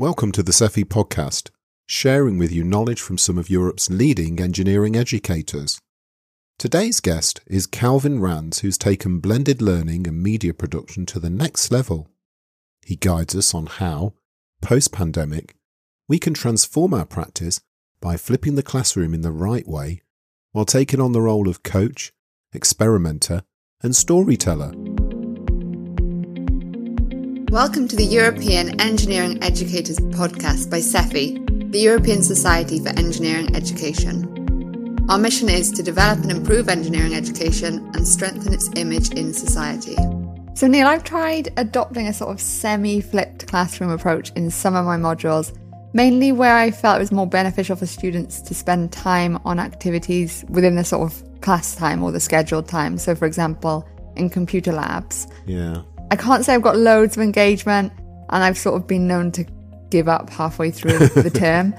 Welcome to the SEFI podcast, sharing with you knowledge from some of Europe's leading engineering educators. Today's guest is Calvin Rans, who's taken blended learning and media production to the next level. He guides us on how, post pandemic, we can transform our practice by flipping the classroom in the right way while taking on the role of coach, experimenter, and storyteller. Welcome to the European Engineering Educators podcast by SEFI, the European Society for Engineering Education. Our mission is to develop and improve engineering education and strengthen its image in society. So, Neil, I've tried adopting a sort of semi flipped classroom approach in some of my modules, mainly where I felt it was more beneficial for students to spend time on activities within the sort of class time or the scheduled time. So, for example, in computer labs. Yeah. I can't say I've got loads of engagement, and I've sort of been known to give up halfway through the term.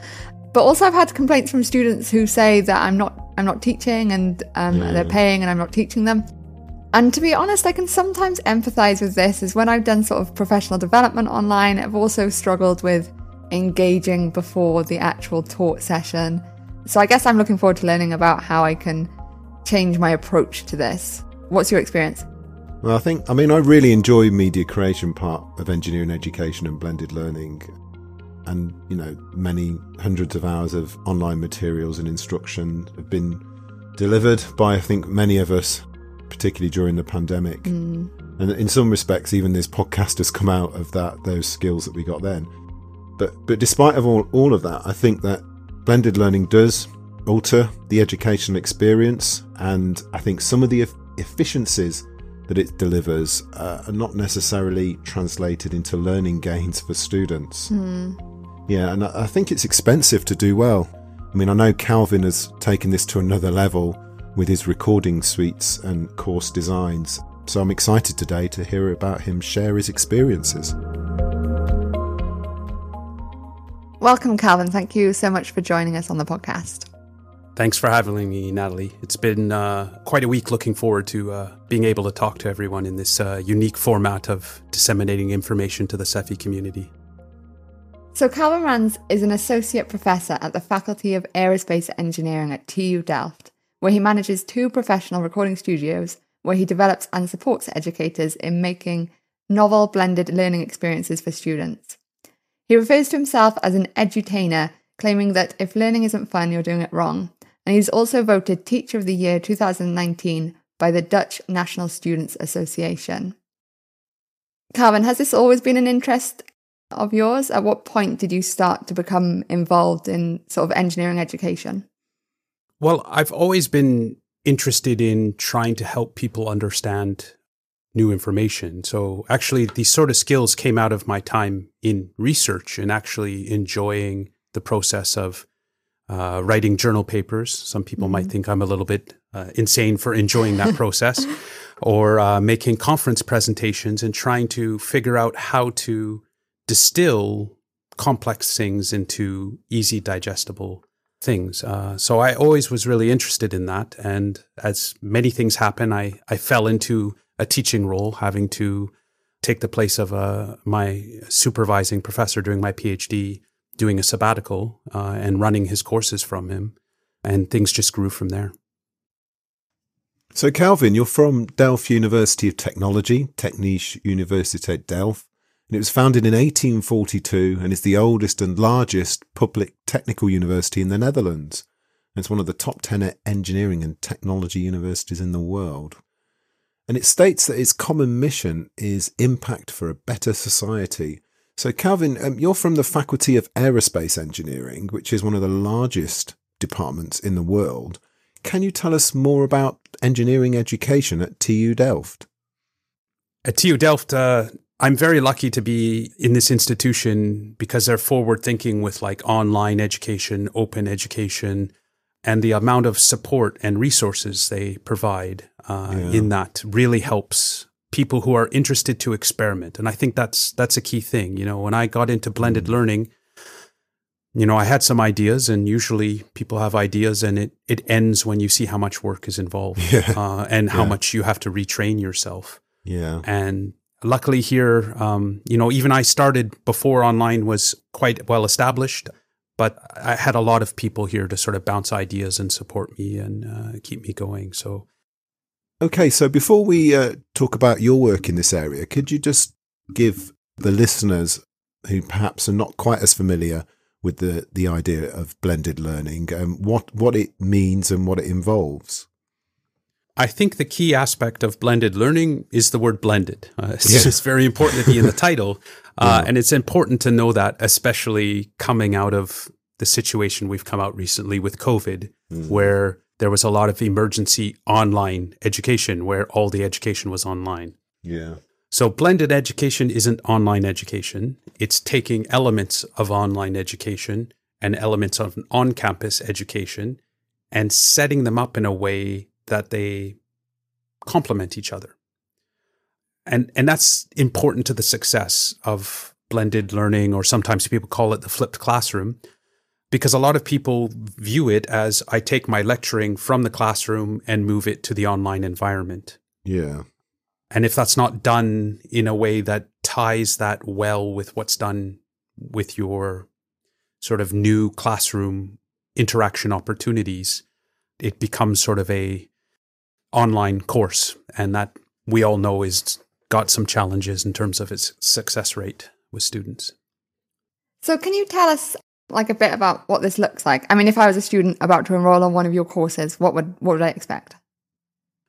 But also, I've had complaints from students who say that I'm not I'm not teaching, and um, they're paying, and I'm not teaching them. And to be honest, I can sometimes empathize with this, as when I've done sort of professional development online, I've also struggled with engaging before the actual taught session. So I guess I'm looking forward to learning about how I can change my approach to this. What's your experience? Well, I think, I mean, I really enjoy media creation part of engineering education and blended learning. And, you know, many hundreds of hours of online materials and instruction have been delivered by, I think, many of us, particularly during the pandemic. Mm. And in some respects, even this podcast has come out of that, those skills that we got then. But, but despite of all, all of that, I think that blended learning does alter the educational experience. And I think some of the efficiencies that it delivers uh, are not necessarily translated into learning gains for students. Mm. Yeah, and I think it's expensive to do well. I mean, I know Calvin has taken this to another level with his recording suites and course designs. So I'm excited today to hear about him share his experiences. Welcome, Calvin. Thank you so much for joining us on the podcast. Thanks for having me, Natalie. It's been uh, quite a week looking forward to uh, being able to talk to everyone in this uh, unique format of disseminating information to the SEFI community. So, Calvin Rans is an associate professor at the Faculty of Aerospace Engineering at TU Delft, where he manages two professional recording studios where he develops and supports educators in making novel blended learning experiences for students. He refers to himself as an edutainer, claiming that if learning isn't fun, you're doing it wrong and he's also voted Teacher of the Year 2019 by the Dutch National Students Association. Calvin, has this always been an interest of yours? At what point did you start to become involved in sort of engineering education? Well, I've always been interested in trying to help people understand new information. So actually, these sort of skills came out of my time in research and actually enjoying the process of uh, writing journal papers. Some people mm-hmm. might think I'm a little bit uh, insane for enjoying that process, or uh, making conference presentations and trying to figure out how to distill complex things into easy digestible things. Uh, so I always was really interested in that. And as many things happen, I, I fell into a teaching role, having to take the place of uh, my supervising professor during my PhD doing a sabbatical uh, and running his courses from him. And things just grew from there. So, Calvin, you're from Delft University of Technology, Technische Universiteit Delft, and it was founded in 1842 and is the oldest and largest public technical university in the Netherlands. And It's one of the top 10 engineering and technology universities in the world. And it states that its common mission is impact for a better society so, Calvin, um, you're from the Faculty of Aerospace Engineering, which is one of the largest departments in the world. Can you tell us more about engineering education at TU Delft? At TU Delft, uh, I'm very lucky to be in this institution because they're forward thinking with like online education, open education, and the amount of support and resources they provide uh, yeah. in that really helps people who are interested to experiment. And I think that's that's a key thing. You know, when I got into blended mm. learning, you know, I had some ideas, and usually people have ideas, and it it ends when you see how much work is involved, yeah. uh, and how yeah. much you have to retrain yourself. Yeah, and luckily here, um, you know, even I started before online was quite well established, but I had a lot of people here to sort of bounce ideas and support me and uh, keep me going. So, okay, so before we uh, talk about your work in this area, could you just give the listeners who perhaps are not quite as familiar with the the idea of blended learning and what what it means and what it involves? I think the key aspect of blended learning is the word blended. Uh, it's yeah. just very important to be in the title. Uh, yeah. And it's important to know that, especially coming out of the situation we've come out recently with COVID, mm. where there was a lot of emergency online education, where all the education was online. Yeah. So blended education isn't online education. It's taking elements of online education and elements of on campus education and setting them up in a way that they complement each other. And, and that's important to the success of blended learning, or sometimes people call it the flipped classroom, because a lot of people view it as I take my lecturing from the classroom and move it to the online environment. Yeah. And if that's not done in a way that ties that well with what's done with your sort of new classroom interaction opportunities, it becomes sort of a online course, and that we all know is got some challenges in terms of its success rate with students. So, can you tell us like a bit about what this looks like? I mean, if I was a student about to enroll on one of your courses, what would what would I expect?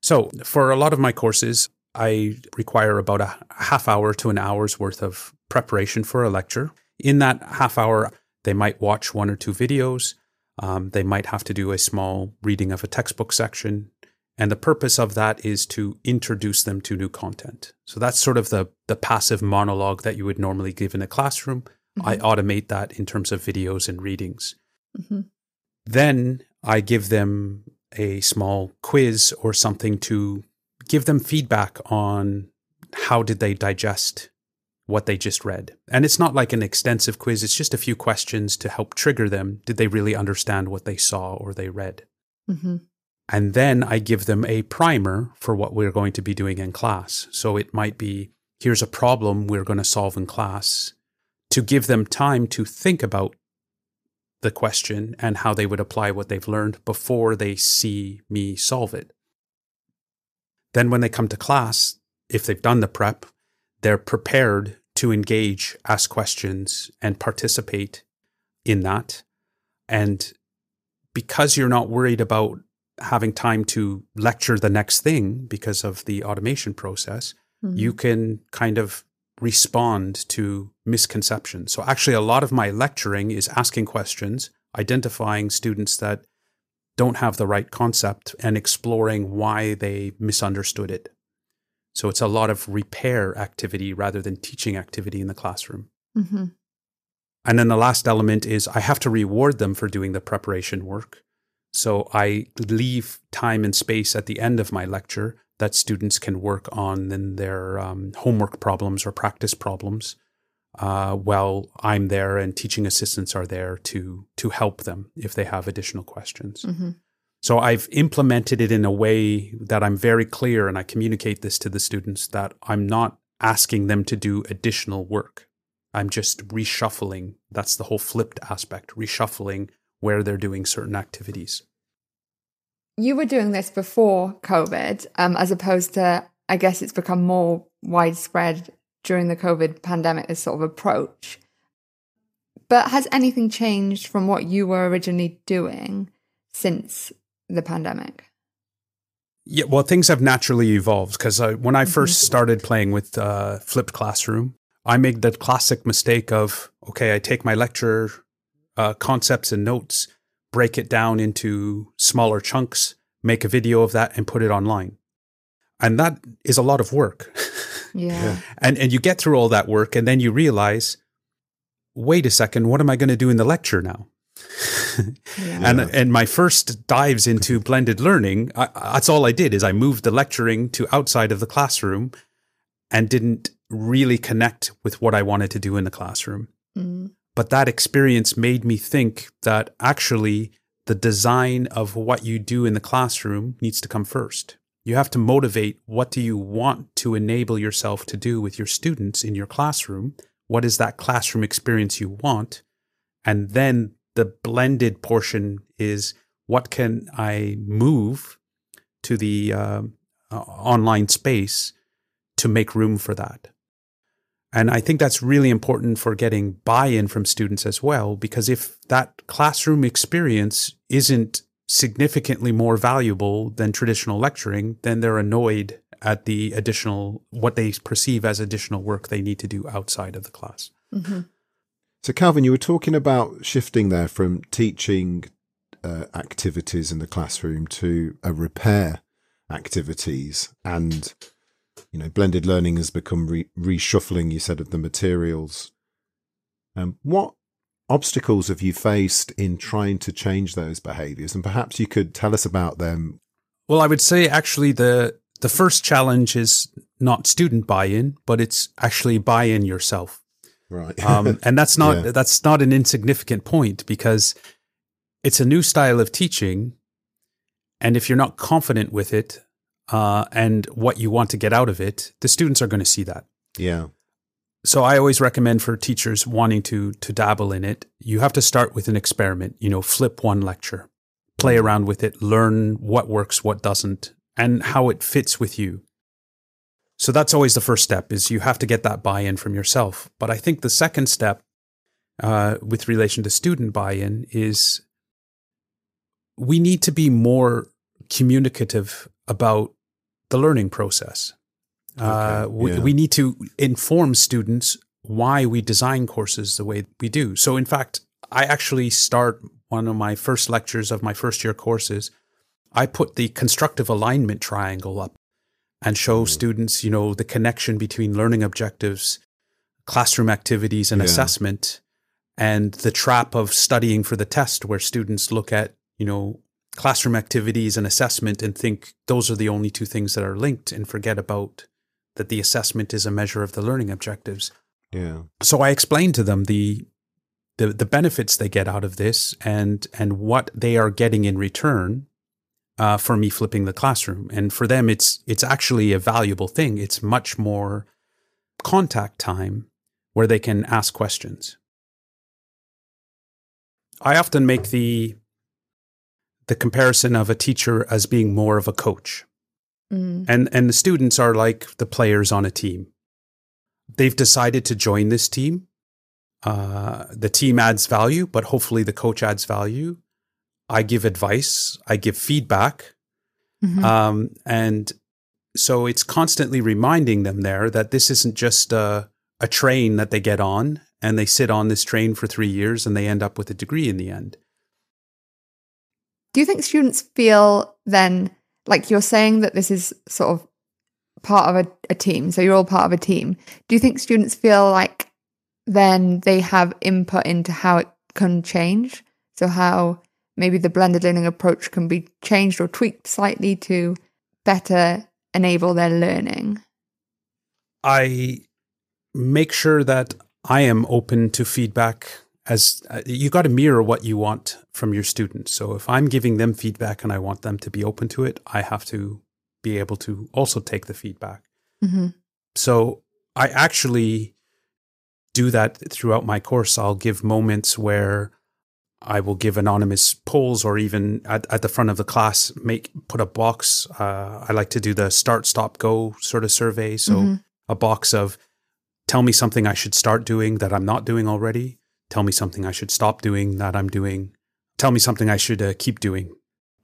So, for a lot of my courses, I require about a half hour to an hour's worth of preparation for a lecture. In that half hour, they might watch one or two videos. Um, they might have to do a small reading of a textbook section. And the purpose of that is to introduce them to new content. So that's sort of the, the passive monologue that you would normally give in a classroom. Mm-hmm. I automate that in terms of videos and readings. Mm-hmm. Then I give them a small quiz or something to give them feedback on how did they digest what they just read. And it's not like an extensive quiz, it's just a few questions to help trigger them. Did they really understand what they saw or they read? Mm-hmm. And then I give them a primer for what we're going to be doing in class. So it might be here's a problem we're going to solve in class to give them time to think about the question and how they would apply what they've learned before they see me solve it. Then, when they come to class, if they've done the prep, they're prepared to engage, ask questions, and participate in that. And because you're not worried about having time to lecture the next thing because of the automation process, mm-hmm. you can kind of respond to misconceptions. So, actually, a lot of my lecturing is asking questions, identifying students that don't have the right concept, and exploring why they misunderstood it. So, it's a lot of repair activity rather than teaching activity in the classroom. Mm-hmm. And then the last element is I have to reward them for doing the preparation work. So I leave time and space at the end of my lecture that students can work on in their um, homework problems or practice problems uh, while I'm there and teaching assistants are there to to help them if they have additional questions. Mm-hmm. So I've implemented it in a way that I'm very clear and I communicate this to the students that I'm not asking them to do additional work. I'm just reshuffling. That's the whole flipped aspect, reshuffling where they're doing certain activities. You were doing this before COVID, um, as opposed to, I guess it's become more widespread during the COVID pandemic, this sort of approach. But has anything changed from what you were originally doing since the pandemic? Yeah, well, things have naturally evolved because uh, when I 1st mm-hmm. started playing with uh, Flipped Classroom, I made the classic mistake of okay, I take my lecture uh, concepts and notes, break it down into smaller chunks, make a video of that, and put it online. And that is a lot of work. Yeah. and and you get through all that work, and then you realize, wait a second, what am I going to do in the lecture now? yeah. And and my first dives into blended learning, I, that's all I did is I moved the lecturing to outside of the classroom, and didn't really connect with what I wanted to do in the classroom. Mm. But that experience made me think that actually the design of what you do in the classroom needs to come first. You have to motivate what do you want to enable yourself to do with your students in your classroom? What is that classroom experience you want? And then the blended portion is what can I move to the uh, uh, online space to make room for that? And I think that's really important for getting buy in from students as well, because if that classroom experience isn't significantly more valuable than traditional lecturing, then they're annoyed at the additional, what they perceive as additional work they need to do outside of the class. Mm-hmm. So, Calvin, you were talking about shifting there from teaching uh, activities in the classroom to a repair activities and you know blended learning has become re- reshuffling you said of the materials um, what obstacles have you faced in trying to change those behaviors? And perhaps you could tell us about them. Well i would say actually the the first challenge is not student buy-in but it's actually buy-in yourself. Right. Um, and that's not Yeah. that's not an insignificant point because it's a new style of teaching. And if you're not confident with it uh, and what you want to get out of it the students are going to see that. Yeah so I always recommend for teachers wanting to to dabble in it, you have to start with an experiment. You know, flip one lecture, play around with it, learn what works, what doesn't, and how it fits with you. So that's always the first step: is you have to get that buy-in from yourself. But I think the second step, uh, with relation to student buy-in, is we need to be more communicative about the learning process. Uh, Okay, we, yeah. we need to inform students why we design courses the way we do. So, in fact, I actually start one of my first lectures of my first year courses. I put the constructive alignment triangle up and show students, you know, the connection between learning objectives, classroom activities, and Yeah. assessment, and the trap of studying for the test, where students look at, you know, classroom activities and assessment and think those are the only two things that are linked and forget about that the assessment is a measure of the learning objectives. yeah So I explained to them the the, the benefits they get out of this and and what they are getting in return uh, for me flipping the classroom. And for them, it's it's actually a valuable thing. It's much more contact time where they can ask questions. I often make the the comparison of a teacher as being more of a coach Mm. and and the students are like the players on a team. They've decided to join this team. Uh, the team adds value, but hopefully the coach adds value. I give advice. I give feedback, Mhm. um, and so it's constantly reminding them there that this isn't just a, a train that they get on and they sit on this train for three years and they end up with a degree in the end. Do you think students feel then, like you're saying that this is sort of part of a, a team, so you're all part of a team. Do you think students feel like then they have input into how it can change? So, how maybe the blended learning approach can be changed or tweaked slightly to better enable their learning? I make sure that I am open to feedback as uh, you got to mirror what you want from your students. So if I'm giving them feedback and I want them to be open to it, I have to be able to also take the feedback. hmm So I actually do that throughout my course. I'll give moments where I will give anonymous polls or even at, at the front of the class, make put a box. Uh, I like to do the start, stop, go sort of survey. So Mhm. a box of tell me something I should start doing that I'm not doing already. Tell me something I should stop doing that I'm doing. Tell me something I should uh, keep doing.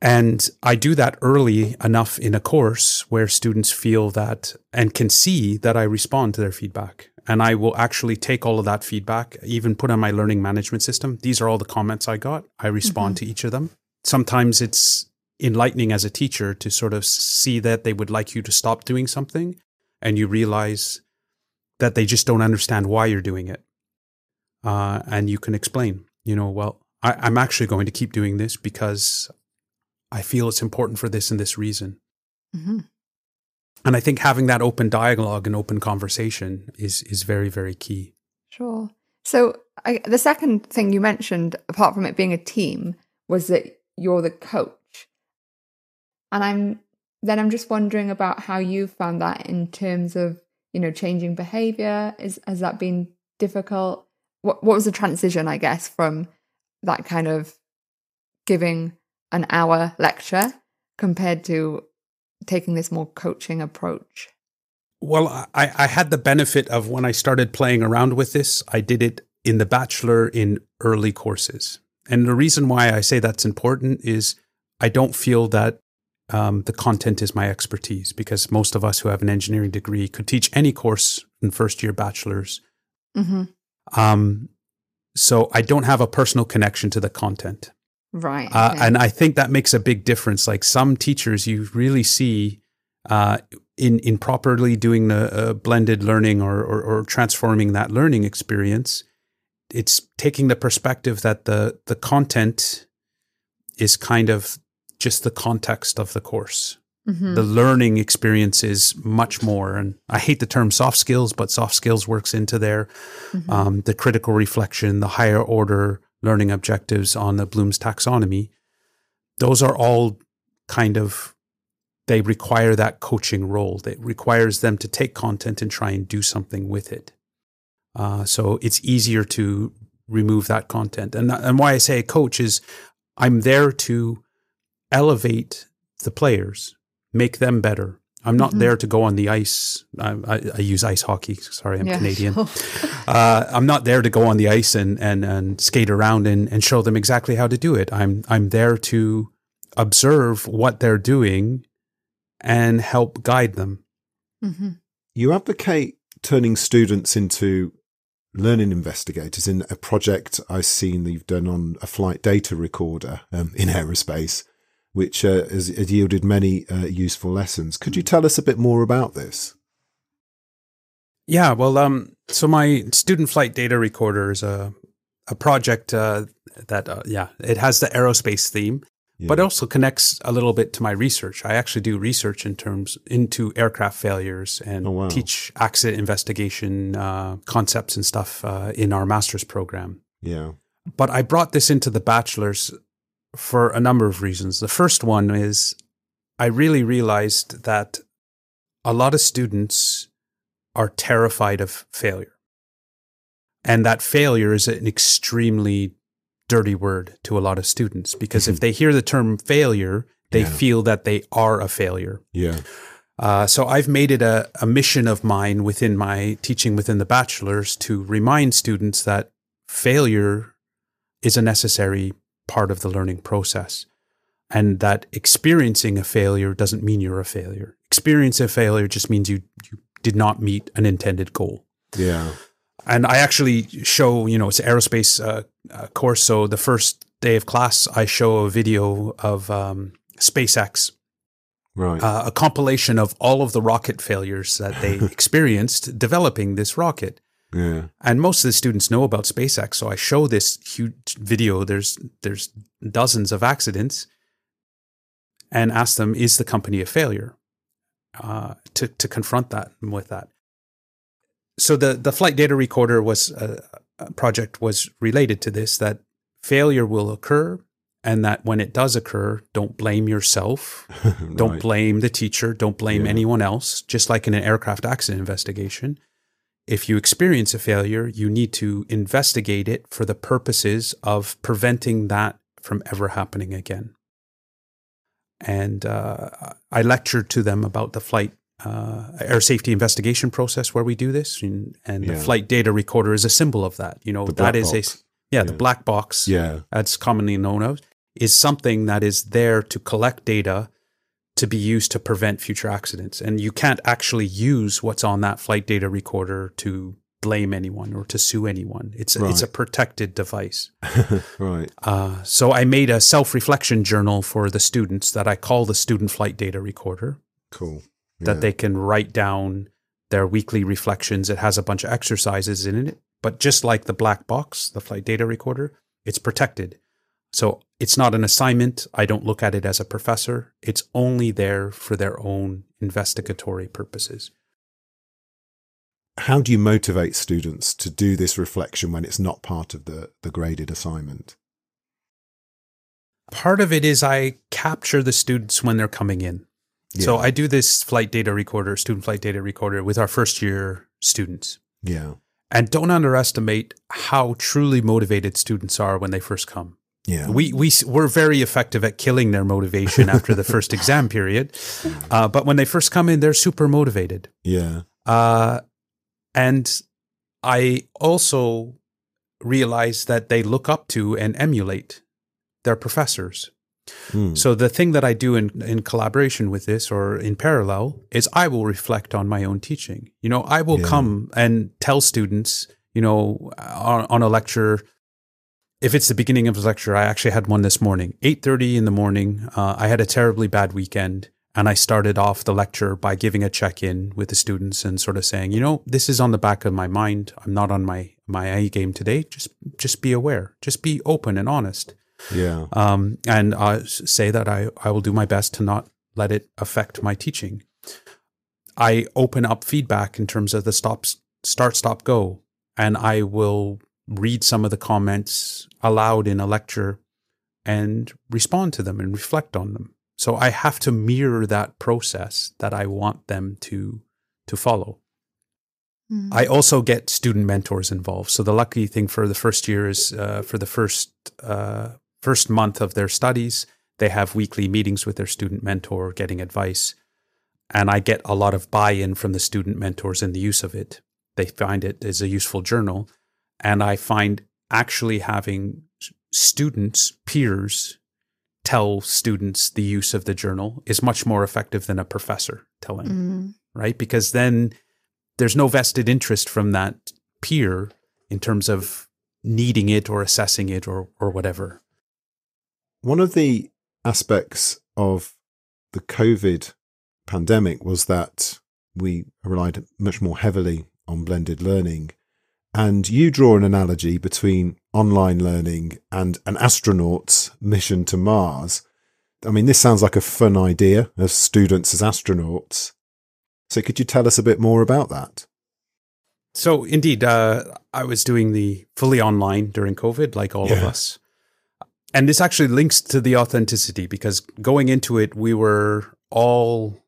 And I do that early enough in a course where students feel that and can see that I respond to their feedback. And I will actually take all of that feedback, even put on my learning management system. These are all the comments I got. I respond to each of them. Sometimes it's enlightening as a teacher to sort of see that they would like you to stop doing something and you realize that they just don't understand why you're doing it. Uh, and you can explain, you know, well, I, I'm actually going to keep doing this because I feel it's important for this and this reason. hmm And I think having that open dialogue and open conversation is is very very key. Sure. So I, the second thing you mentioned, apart from it being a team, was that you're the coach. And I'm then I'm just wondering about how you found that in terms of, you know, changing behavior. Is has that been difficult? What what was the transition, I guess, from that kind of giving an hour lecture compared to taking this more coaching approach? Well, I, I had the benefit of when I started playing around with this, I did it in the bachelor in early courses. And the reason why I say that's important is I don't feel that um, the content is my expertise because most of us who have an engineering degree could teach any course in first year bachelor's. Mm-hmm. Um, so I don't have a personal connection to the content. Right. Uh, and I think that makes a big difference. Like some teachers, you really see uh, in in properly doing the uh, blended learning or, or, or transforming that learning experience. It's taking the perspective that the the content is kind of just the context of the course. Mm-hmm. The learning experience is much more, and I hate the term soft skills, but soft skills works into there. Mm-hmm. Um, the critical reflection, the higher order learning objectives on the Bloom's taxonomy, those are all kind of they require that coaching role. That requires them to take content and try and do something with it. Uh, so it's easier to remove that content. And and why I say coach is I'm there to elevate the players, make them better. I'm not mm-hmm. there to go on the ice. I, I, I use ice hockey. Sorry, I'm yeah, Canadian. Uh, I'm not there to go on the ice and, and, and skate around and, and show them exactly how to do it. I'm I'm there to observe what they're doing and help guide them. Mm-hmm. You advocate turning students into learning investigators in a project I've seen that you've done on a flight data recorder um, in aerospace which uh, has, has, yielded many uh, useful lessons. Could you tell us a bit more about this? Yeah, well, um, so my student flight data recorder is a a project uh, that, uh, yeah, it has the aerospace theme, yeah. but also connects a little bit to my research. I actually do research in terms into aircraft failures and oh, wow. teach accident investigation uh, concepts and stuff uh, in our master's program. Yeah. But I brought this into the bachelor's for a number of reasons. The first one is I really realized that a lot of students are terrified of failure. And that failure is an extremely dirty word to a lot of students because if they hear the term failure, they yeah. feel that they are a failure. Yeah. Uh, so I've made it a, a mission of mine within my teaching within the bachelor's to remind students that failure is a necessary part of the learning process. And that experiencing a failure doesn't mean you're a failure. Experience a failure just means you, you did not meet an intended goal. Yeah. And I actually show, you know, it's an aerospace uh, uh, course. So the first day of class, I show a video of um, SpaceX, right? Uh, a compilation of all of the rocket failures that they experienced developing this rocket. Yeah. And most of the students know about SpaceX, so I show this huge video. There's there's dozens of accidents, and ask them, is the company a failure? Uh, to to confront that with that. So the the flight data recorder was a, uh, a project was related to this that failure will occur and that when it does occur, don't blame yourself, right. don't blame the teacher, don't blame yeah. anyone else. Just like in an aircraft accident investigation, if you experience a failure, you need to investigate it for the purposes of preventing that from ever happening again. And uh, I lectured to them about the flight uh, air safety investigation process where we do this, and, and yeah. the flight data recorder is a symbol of that. You know, that is box. a yeah, yeah, the black box. Yeah, that's commonly known as is something that is there to collect data to be used to prevent future accidents. And you can't actually use what's on that flight data recorder to blame anyone or to sue anyone. It's a, right. it's a protected device. right. Uh, so I made a self reflection journal for the students that I call the student flight data recorder. Cool. Yeah. That they can write down their weekly reflections. It has a bunch of exercises in it, but just like the black box, the flight data recorder, it's protected. So it's not an assignment. I don't look at it as a professor. It's only there for their own investigatory purposes. How do you motivate students to do this reflection when it's not part of the, the graded assignment? Part of it is I capture the students when they're coming in. So I do this flight data recorder, student flight data recorder with our first year students. Yeah. And don't underestimate how truly motivated students are when they first come. Yeah. We we we're very effective at killing their motivation after the first exam period, uh, but when they first come in, they're super motivated. yeah. Uh, and I also realize that they look up to and emulate their professors. Mm. So the thing that I do in, in collaboration with this or in parallel is I will reflect on my own teaching. You know, I will Yeah. come and tell students, you know, on, on a lecture. If it's the beginning of a lecture, I actually had one this morning, eight thirty in the morning. Uh, I had a terribly bad weekend, and I started off the lecture by giving a check in with the students and sort of saying, you know, this is on the back of my mind. I'm not on my my A game today. Just just be aware. Just be open and honest Yeah. um, and s- say that I, I will do my best to not let it affect my teaching. I open up feedback in terms of the stop, start, stop, go, and I will read some of the comments aloud in a lecture and respond to them and reflect on them. So I have to mirror that process that I want them to to follow. Mm. I also get student mentors involved. So the lucky thing for the first year is uh, for the first uh, first month of their studies, they have weekly meetings with their student mentor, getting advice, and I get a lot of buy-in from the student mentors in the use of it. They find it as a useful journal, and I find actually having students, peers, tell students the use of the journal is much more effective than a professor telling Mm. right? Because then there's no vested interest from that peer in terms of needing it or assessing it or or whatever. One of the aspects of the COVID pandemic was that we relied much more heavily on blended learning. And you draw an analogy between online learning and an astronaut's mission to Mars. I mean, this sounds like a fun idea of students as astronauts. So, could you tell us a bit more about that? So indeed, uh, I was doing the fully online during COVID, like all of us. And this actually links to the authenticity because going into it, we were all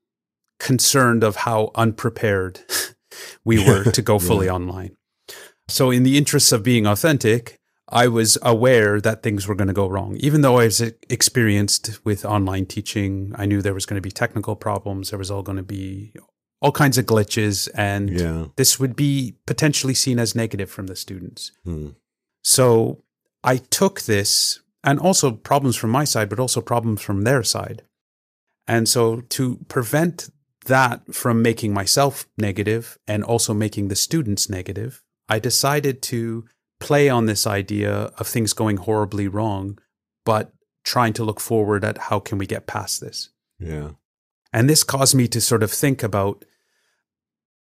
concerned of how unprepared we were to go fully Yeah. online. So, in the interests of being authentic, I was aware that things were going to go wrong. Even though I was experienced with online teaching, I knew there was going to be technical problems. There was all going to be all kinds of glitches, and Yeah. this would be potentially seen as negative from the students. Hmm. So I took this and also problems from my side, but also problems from their side. And so to prevent that from making myself negative and also making the students negative, I decided to play on this idea of things going horribly wrong, but trying to look forward at how can we get past this. Yeah. And this caused me to sort of think about,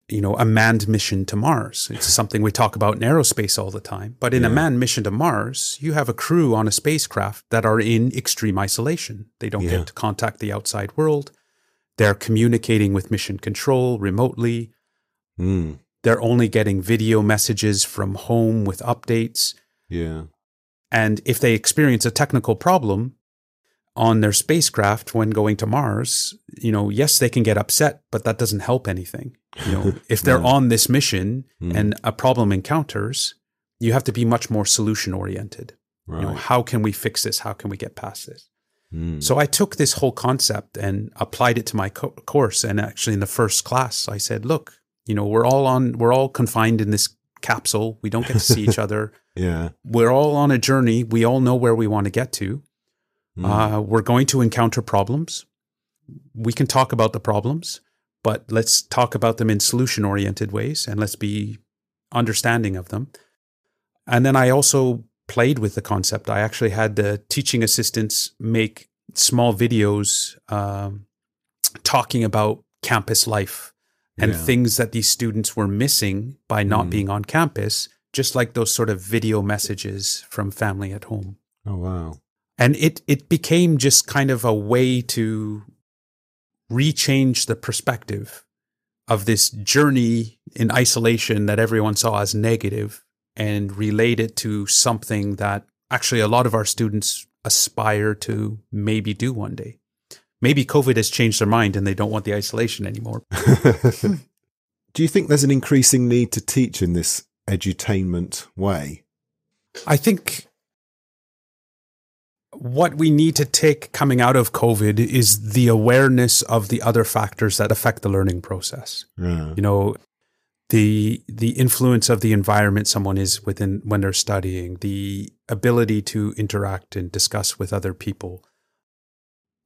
you know, a manned mission to Mars. It's something we talk about in aerospace all the time. But in a manned mission to Mars, you have a crew on a spacecraft that are in extreme isolation. They don't Yeah. get to contact the outside world. They're communicating with mission control remotely. Mm. They're only getting video messages from home with updates. Yeah. And if they experience a technical problem on their spacecraft when going to Mars, you know, yes, they can get upset, but that doesn't help anything. You know, if they're No. on this mission Mm. and a problem encounters, you have to be much more solution oriented. Right. You know, how can we fix this? How can we get past this? Mm. So I took this whole concept and applied it to my co- course. And actually, in the first class, I said, "Look, you know, we're all on, we're all confined in this capsule. We don't get to see each other. yeah. We're all on a journey. We all know where we want to get to. Mm. Uh, we're going to encounter problems. We can talk about the problems, but let's talk about them in solution oriented ways and let's be understanding of them. And then I also played with the concept. I actually had the teaching assistants make small videos um, talking about campus life and Yeah. things that these students were missing by not Mm. being on campus, just like those sort of video messages from family at home oh wow. and it it became just kind of a way to rechange the perspective of this journey in isolation that everyone saw as negative and relate it to something that actually a lot of our students aspire to maybe do one day maybe COVID has changed their mind and they don't want the isolation anymore. Do you think there's an increasing need to teach in this edutainment way? I think what we need to take coming out of COVID is the awareness of the other factors that affect the learning process. Yeah. You know, the the influence of the environment someone is within when they're studying, the ability to interact and discuss with other people.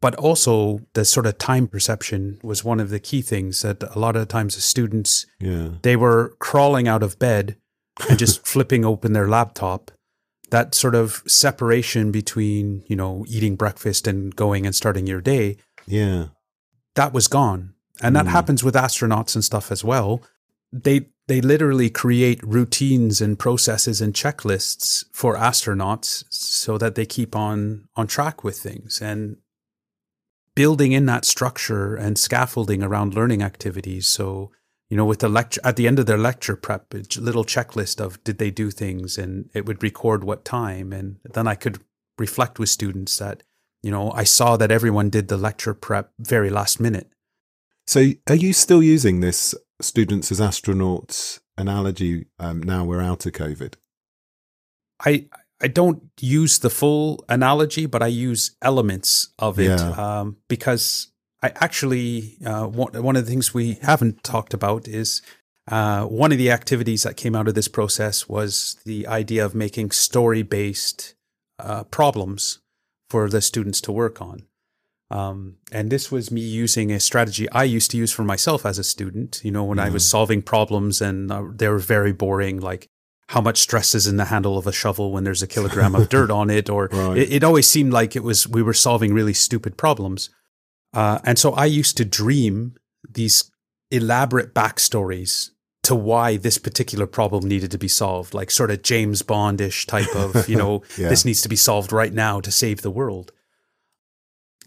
But also the sort of time perception was one of the key things that a lot of times the students Yeah. they were crawling out of bed and just flipping open their laptop that sort of separation between you know eating breakfast and going and starting your day Yeah. that was gone and that Mm. happens with astronauts and stuff as well they they literally create routines and processes and checklists for astronauts so that they keep on on track with things and building in that structure and scaffolding around learning activities. So you know with the lecture at the end of their lecture prep a little checklist of did they do things and it would record what time. And then i could reflect with students that you know i saw that everyone did the lecture prep very last minute. So, are you still using this students as astronauts analogy um, now we're out of COVID? I I don't use the full analogy, but I use elements of it Yeah. um, because I actually uh, one one of the things we haven't talked about is uh, one of the activities that came out of this process was the idea of making story based uh, problems for the students to work on. Um, and this was me using a strategy I used to use for myself as a student. You know, when I was solving problems and uh, they were very boring, like how much stress is in the handle of a shovel when there's a kilogram of dirt on it, or Right. it, it always seemed like it was we were solving really stupid problems. Uh, and so I used to dream these elaborate backstories to why this particular problem needed to be solved, like sort of James Bondish type of, you know, Yeah. this needs to be solved right now to save the world.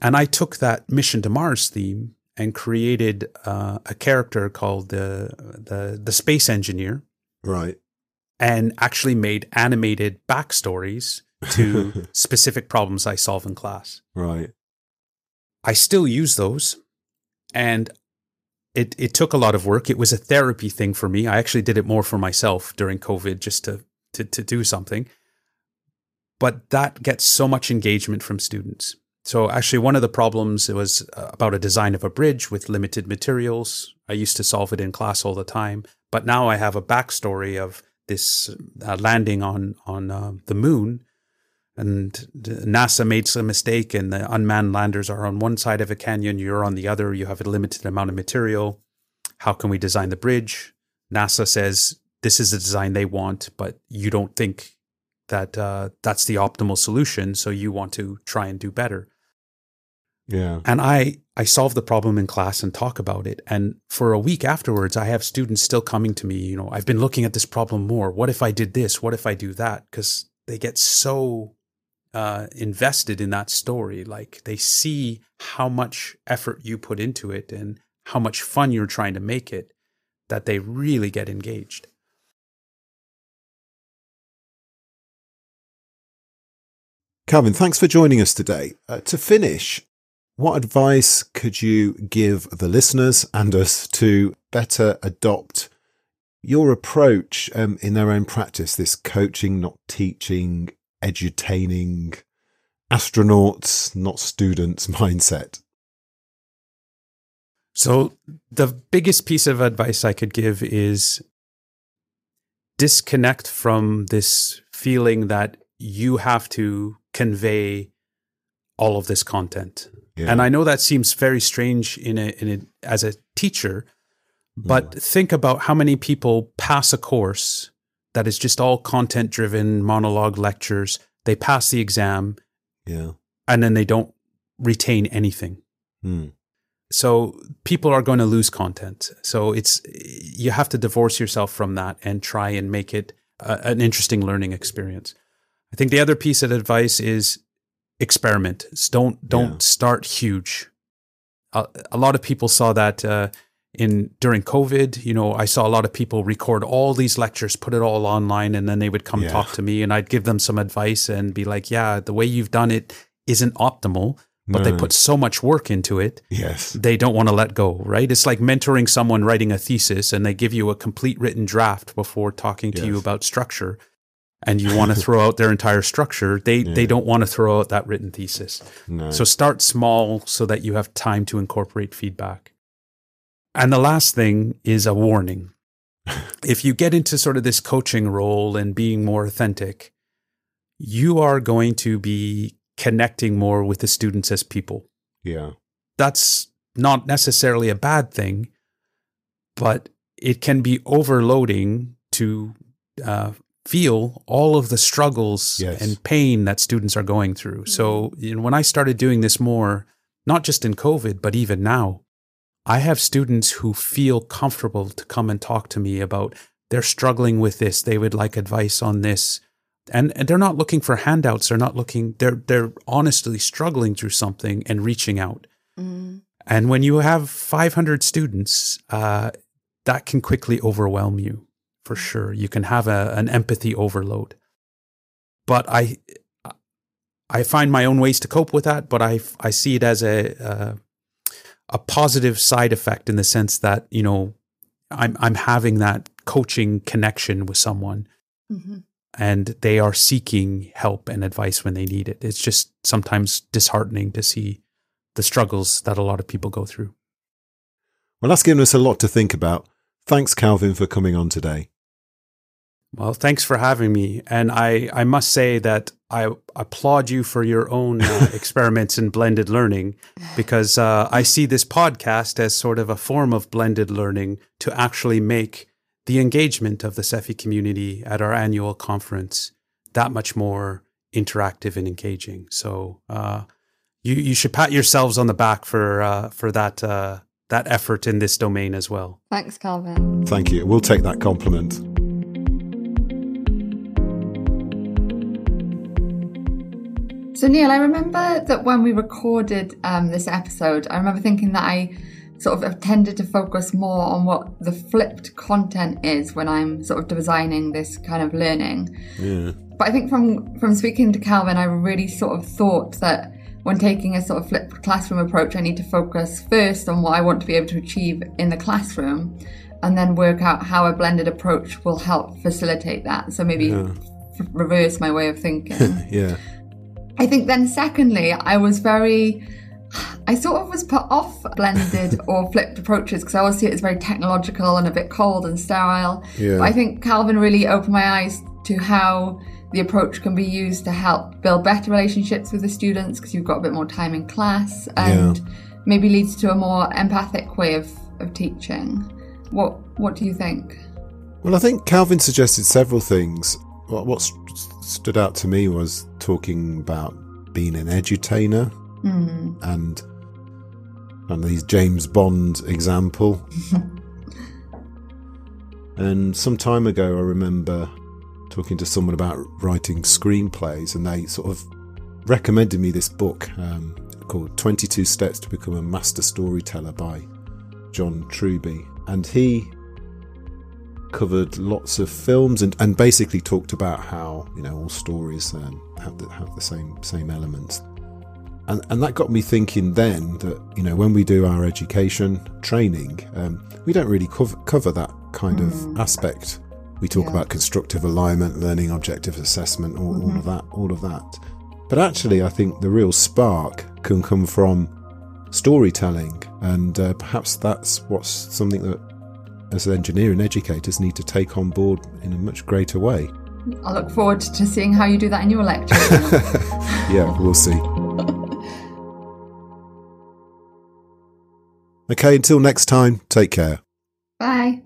And I took that mission to Mars theme and created uh, a character called the, the the space engineer, Right. And actually made animated backstories to specific problems I solve in class. Right. I still use those, and it it took a lot of work. It was a therapy thing for me. I actually did it more for myself during COVID, just to to to do something. But that gets so much engagement from students. So actually, one of the problems was uh, about a design of a bridge with limited materials. I used to solve it in class all the time, but now I have a backstory of this uh, landing on on uh, the moon and NASA made some mistake and the unmanned landers are on one side of a canyon, you're on the other, you have a limited amount of material. How can we design the bridge? NASA says this is the design they want, but you don't think that uh, that's the optimal solution, so you want to try and do better. Yeah. And I I solve the problem in class and talk about it. And for a week afterwards, I have students still coming to me. You know, I've been looking at this problem more. What if I did this? What if I do that? Because they get so uh, invested in that story. Like they see how much effort you put into it and how much fun you're trying to make it, that they really get engaged. Calvin, thanks for joining us today. Uh, to finish, what advice could you give the listeners and us to better adopt your approach um, in their own practice? This coaching, not teaching, edutaining, astronauts, not students mindset. So, the biggest piece of advice I could give is disconnect from this feeling that you have to convey all of this content. Yeah. And I know that seems very strange in a, in a as a teacher, but think about how many people pass a course that is just all content driven monologue lectures. They pass the exam yeah. and then they don't retain anything Hmm. so people are going to lose content so it's you have to divorce yourself from that and try and make it a, an interesting learning experience i think the other piece of advice is experiment don't don't Yeah. start huge a, a lot of people saw that uh, in during covid you know i saw a lot of people record all these lectures put it all online and then they would come Yeah. talk to me and i'd give them some advice and be like yeah the way you've done it isn't optimal but they put so much work into it, Yes. they don't want to let go, right? It's like mentoring someone writing a thesis and they give you a complete written draft before talking to you about structure and you want to throw out their entire structure. They they don't want to throw out that written thesis. No. So start small so that you have time to incorporate feedback. And the last thing is a warning. if you get into sort of this coaching role and being more authentic, you are going to be connecting more with the students as people. yeah. That's not necessarily a bad thing, but it can be overloading to uh, feel all of the struggles Yes. and pain that students are going through. So, you know, when I started doing this more, not just in COVID, but even now, I have students who feel comfortable to come and talk to me about they're struggling with this, they would like advice on this. And, and they're not looking for handouts. They're not looking. They're they're honestly struggling through something and reaching out. Mm. And when you have 500 students, uh, that can quickly overwhelm you, for sure. You can have a, an empathy overload. But I, I find my own ways to cope with that. But I, I see it as a, uh, a positive side effect in the sense that you know, I'm, I'm having that coaching connection with someone, Mhm. and they are seeking help and advice when they need it. It's just sometimes disheartening to see the struggles that a lot of people go through. Well, that's given us a lot to think about. Thanks, Calvin, for coming on today. Well, thanks for having me. And I, I must say that I applaud you for your own uh, experiments in blended learning because uh, I see this podcast as sort of a form of blended learning to actually make the engagement of the SEFI community at our annual conference that much more interactive and engaging. So uh, you, you should pat yourselves on the back for, uh, for that, uh, that effort in this domain as well. Thanks, Calvin. Thank you. We'll take that compliment. So, Neil, I remember that when we recorded um, this episode, I remember thinking that I sort of have tended to focus more on what the flipped content is when I'm sort of designing this kind of learning. Yeah. But I think from from speaking to Calvin, I really sort of thought that when taking a sort of flipped classroom approach, I need to focus first on what I want to be able to achieve in the classroom, and then work out how a blended approach will help facilitate that. So maybe Yeah. f- reverse my way of thinking. Yeah. I think then, secondly, I was very. I sort of was put off blended or flipped approaches because I always see it as very technological and a bit cold and sterile. Yeah. But I think Calvin really opened my eyes to how the approach can be used to help build better relationships with the students because you've got a bit more time in class and maybe leads to a more empathic way of, of teaching. What What do you think? Well, I think Calvin suggested several things. What, stood out to me was talking about being an edutainer Hmm. and and these James Bond example. and some time ago, I remember talking to someone about writing screenplays, and they sort of recommended me this book um, called 22 Steps to Become a Master Storyteller by John Truby. And he covered lots of films and, and basically talked about how, you know, all stories um, have, the, have the same, same elements. And, and that got me thinking then that, you know, when we do our education training, um, we don't really cover, cover that kind of aspect. We talk Yeah. about constructive alignment, learning objective assessment, all, all of that, all of that. But actually, I think the real spark can come from storytelling, and uh, perhaps that's what's something that, as engineering educators, need to take on board in a much greater way. I look forward to seeing how you do that in your lectures. Yeah, we'll see. Okay, until next time, take care. Bye.